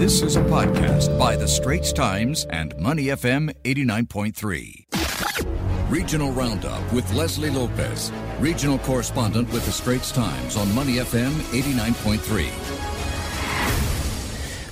This is a podcast by The Straits Times and Money FM 89.3. Regional Roundup with Leslie Lopez, regional correspondent with The Straits Times on Money FM 89.3.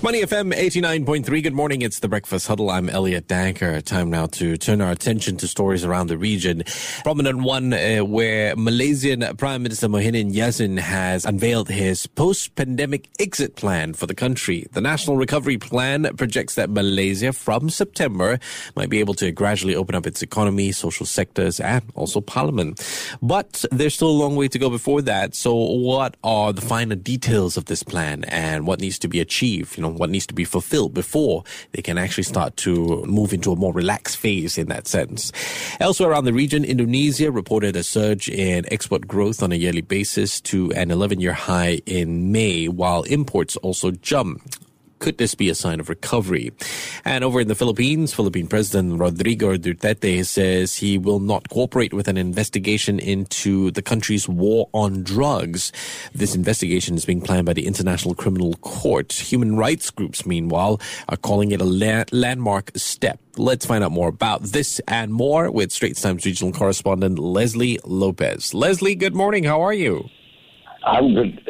Money FM 89.3. Good morning. It's the Breakfast Huddle. I'm Elliott Danker. Time now to turn our attention to stories around the region. Prominent one uh, where Malaysian Prime Minister Muhyiddin Yassin has unveiled his post-pandemic exit plan for the country. The National Recovery Plan projects that Malaysia from September might be able to gradually open up its economy, social sectors, and also parliament. But there's still a long way to go before that. So what are the finer details of this plan and what needs to be achieved? You know, what needs to be fulfilled before they can actually start to move into a more relaxed phase in that sense. Elsewhere around the region, Indonesia reported a surge in export growth on a yearly basis to an 11 year high in May, while imports also jumped could this be a sign of recovery? And over in the Philippines, Philippine President Rodrigo Duterte says he will not cooperate with an investigation into the country's war on drugs. This investigation is being planned by the International Criminal Court. Human rights groups, meanwhile, are calling it a la- landmark step. Let's find out more about this and more with Straits Times regional correspondent Leslie Lopez. Leslie, good morning. How are you? I'm good.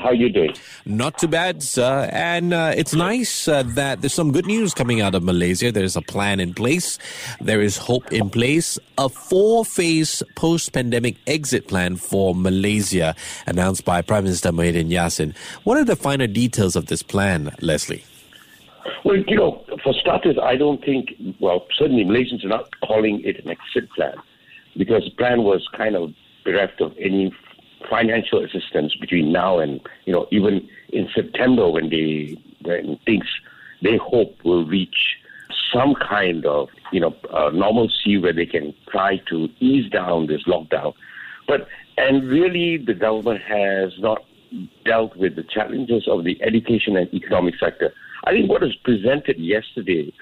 How are you doing? Not too bad, sir. And uh, it's nice uh, that there's some good news coming out of Malaysia. There's a plan in place. There is hope in place. A four-phase post-pandemic exit plan for Malaysia announced by Prime Minister Muhyiddin Yassin. What are the finer details of this plan, Leslie? Well, you know, for starters, I don't think, well, certainly Malaysians are not calling it an exit plan because the plan was kind of bereft of any financial assistance between now and you know even in September when they when things they hope will reach some kind of you know uh, normalcy where they can try to ease down this lockdown, but and really the government has not dealt with the challenges of the education and economic sector. I think what was presented yesterday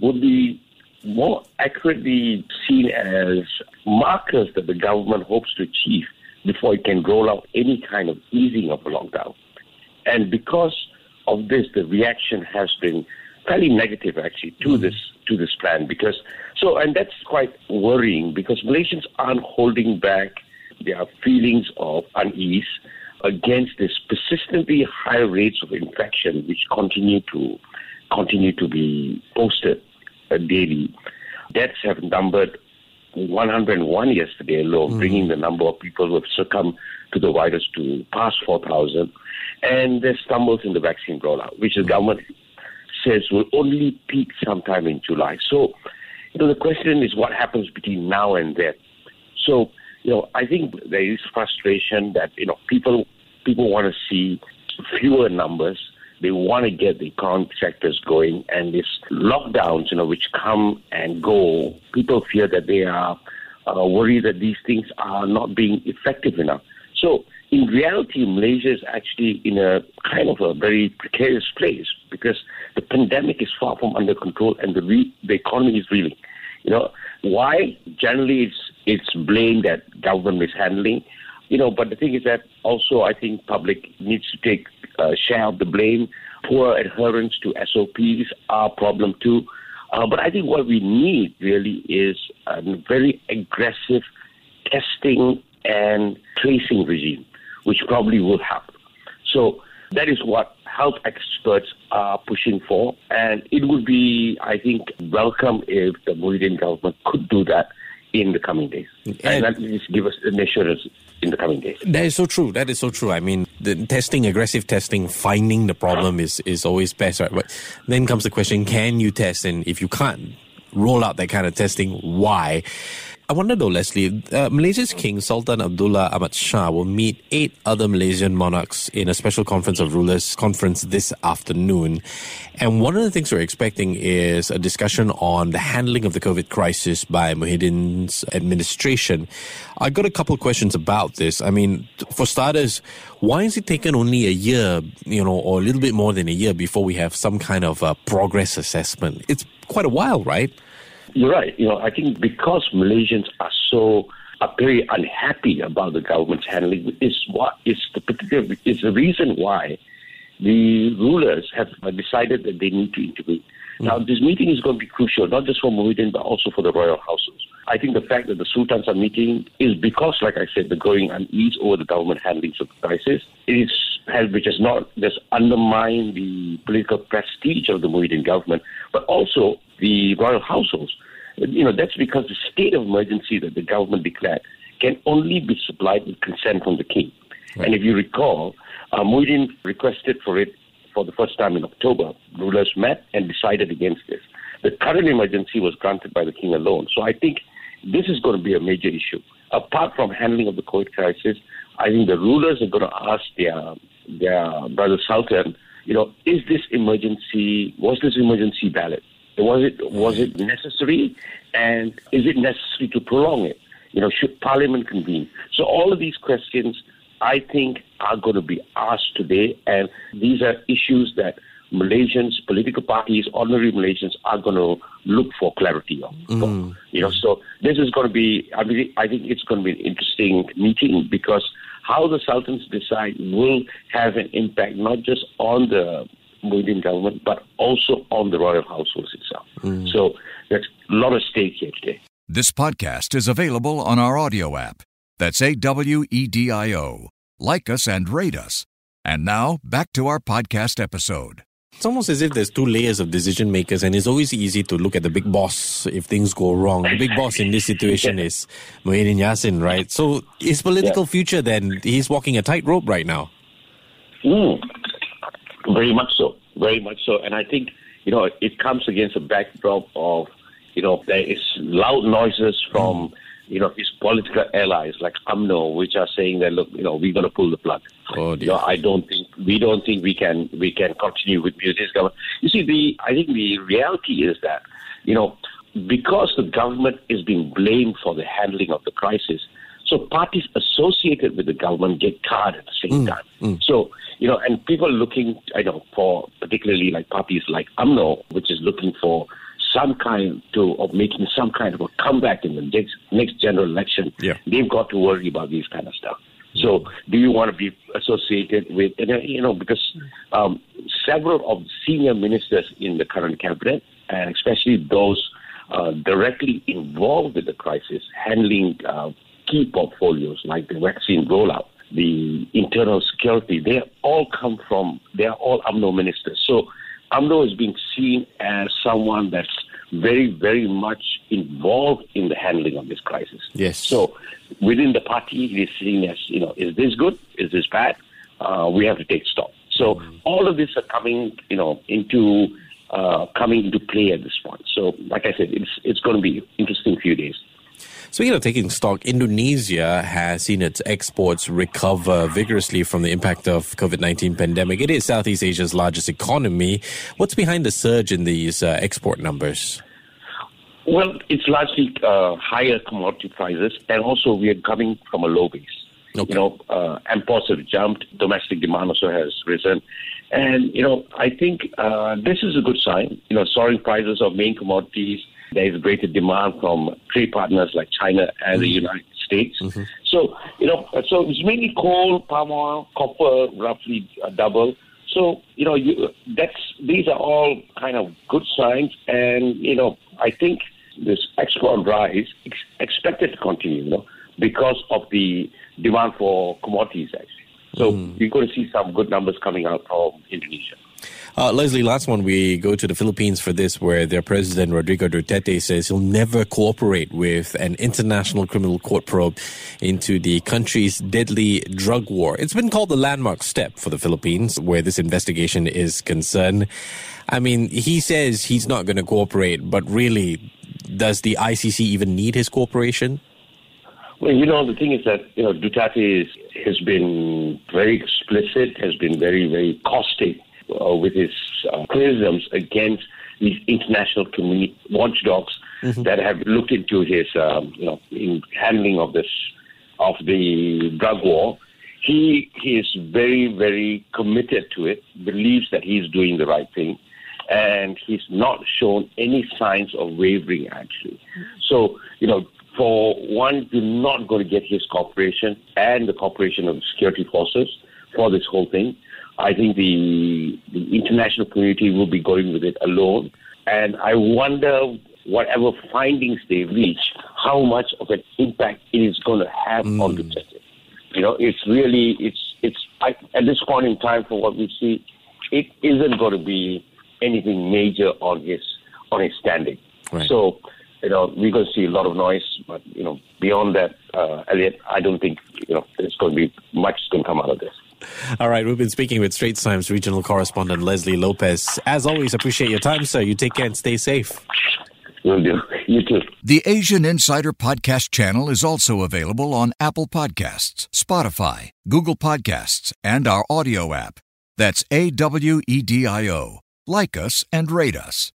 would be more accurately seen as markers that the government hopes to achieve before it can roll out any kind of easing of a lockdown. And because of this, the reaction has been fairly negative actually to this to this plan because so and that's quite worrying because Malaysians aren't holding back their feelings of unease against this persistently high rates of infection which continue to continue to be posted uh, daily. Deaths have numbered 101 yesterday alone, mm. bringing the number of people who have succumbed to the virus to past 4,000. And there's stumbles in the vaccine rollout, which the government says will only peak sometime in July. So, you know, the question is what happens between now and then. So, you know, I think there is frustration that, you know, people people want to see fewer numbers they want to get the economic sectors going, and these lockdowns, you know, which come and go, people fear that they are uh, worried that these things are not being effective enough. So, in reality, Malaysia is actually in a kind of a very precarious place because the pandemic is far from under control, and the re- the economy is reeling. You know why? Generally, it's it's blamed that government mishandling. You know, but the thing is that also I think public needs to take uh, share of the blame. Poor adherence to SOPs are a problem too. Uh, but I think what we need really is a very aggressive testing and tracing regime, which probably will help. So that is what health experts are pushing for. And it would be, I think, welcome if the Muhyiddin government could do that in the coming days. And, and give us an assurance in the coming days. That is so true. That is so true. I mean, the testing, aggressive testing, finding the problem is, is always best, right? But then comes the question, can you test? And if you can't roll out that kind of testing, why? I wonder though, Leslie, uh, Malaysia's King Sultan Abdullah Ahmad Shah will meet eight other Malaysian monarchs in a special conference of rulers conference this afternoon. And one of the things we're expecting is a discussion on the handling of the COVID crisis by Muhyiddin's administration. I got a couple of questions about this. I mean, for starters, why has it taken only a year, you know, or a little bit more than a year before we have some kind of a progress assessment? It's quite a while, right? You're right. You know, I think because Malaysians are so are very unhappy about the government's handling is what is the particular is the reason why the rulers have decided that they need to intervene. Hmm. Now, this meeting is going to be crucial, not just for Muhyiddin, but also for the royal households. I think the fact that the sultans are meeting is because, like I said, the growing unease over the government handling of the crisis. It is which has not just undermined the political prestige of the Muhyiddin government, but also the royal households. You know, that's because the state of emergency that the government declared can only be supplied with consent from the king. Right. And if you recall, uh, Muhyiddin requested for it for the first time in October. Rulers met and decided against this. The current emergency was granted by the king alone. So I think this is going to be a major issue. Apart from handling of the COVID crisis, I think the rulers are going to ask their their brother Sultan, you know, is this emergency was this emergency valid? Was it was it necessary, and is it necessary to prolong it? You know, should Parliament convene? So all of these questions I think, are going to be asked today. And these are issues that Malaysians, political parties, ordinary Malaysians are going to look for clarity on. Mm. You know, so this is going to be. I mean, I think it's going to be an interesting meeting because how the Sultans decide will have an impact not just on the Muhyiddin government but also on the royal households itself. Mm. So there's a lot of stake here today. This podcast is available on our audio app. That's A W E D I O. Like us and rate us. And now, back to our podcast episode. It's almost as if there's two layers of decision makers, and it's always easy to look at the big boss if things go wrong. The big boss in this situation is Muhyiddin Yassin, right? So his political yeah. future, then, he's walking a tightrope right now. Mm, very much so. Very much so. And I think, you know, it comes against a backdrop of, you know, there is loud noises from. Mm you know, his political allies like UMNO, which are saying that look, you know, we're going to pull the plug. Oh, you know, I don't think we don't think we can we can continue with this government. You see, the I think the reality is that you know because the government is being blamed for the handling of the crisis, so parties associated with the government get card at the same mm, time. Mm. So you know, and people looking, I know, for particularly like parties like UMNO, which is looking for some kind to of making some kind of a comeback in the next next general election, yeah. they've got to worry about these kind of stuff. So, do you want to be associated with, you know, because um, several of the senior ministers in the current cabinet, and especially those uh, directly involved with the crisis, handling uh, key portfolios like the vaccine rollout, the internal security, they all come from, they are all UMNO ministers. So, UMNO is being seen as someone that's very, very much involved in the handling of this crisis. Yes. So within the party, it is seen as, you know, is this good? Is this bad? Uh, we have to take stock. So mm-hmm. all of this are coming, you know, into uh, coming into play at this point. So, like I said, it's it's going to be interesting few days. Speaking of taking stock, Indonesia has seen its exports recover vigorously from the impact of COVID-19 pandemic. It is Southeast Asia's largest economy. What's behind the surge in these uh, export numbers? Well, it's largely uh, higher commodity prices, and also we are coming from a low base. Okay. You know, uh, imports have jumped, domestic demand also has risen. And, you know, I think uh, this is a good sign. You know, soaring prices of main commodities there is greater demand from trade partners like China and mm-hmm. the United States. Mm-hmm. So, you know, so it's mainly coal, palm oil, copper, roughly double. So, you know, you, that's these are all kind of good signs, and you know, I think this export rise is expected to continue, you know, because of the demand for commodities. Actually, so mm. you're going to see some good numbers coming out from Indonesia. Uh, Leslie, last one, we go to the Philippines for this, where their president, Rodrigo Duterte, says he'll never cooperate with an international criminal court probe into the country's deadly drug war. It's been called the landmark step for the Philippines, where this investigation is concerned. I mean, he says he's not going to cooperate, but really, does the ICC even need his cooperation? Well, you know, the thing is that, you know, Duterte is, has been very explicit, has been very, very caustic uh, with his uh, criticisms against these international community watchdogs mm-hmm. that have looked into his, um, you know, in handling of this of the drug war. He he is very very committed to it. Believes that he's doing the right thing, and he's not shown any signs of wavering. Actually, so you know for one, you're not going to get his cooperation and the cooperation of the security forces for this whole thing. I think the the international community will be going with it alone, and I wonder whatever findings they reach, how much of an impact it is going to have mm. on Duterte. You know, it's really it's it's I, at this point in time, for what we see, it isn't going to be anything major on his on his standing. Right. So, you know, we're going to see a lot of noise, but you know, beyond that, uh, Elliott, I don't think you know there's going to be much going to come out of this. All right, we've been speaking with Straits Times regional correspondent Leslie Lopez. As always, appreciate your time, sir. You take care and stay safe. Will do. You too. The Asian Insider Podcast channel is also available on Apple Podcasts, Spotify, Google Podcasts, and our audio app. That's A W E D I O. Like us and rate us.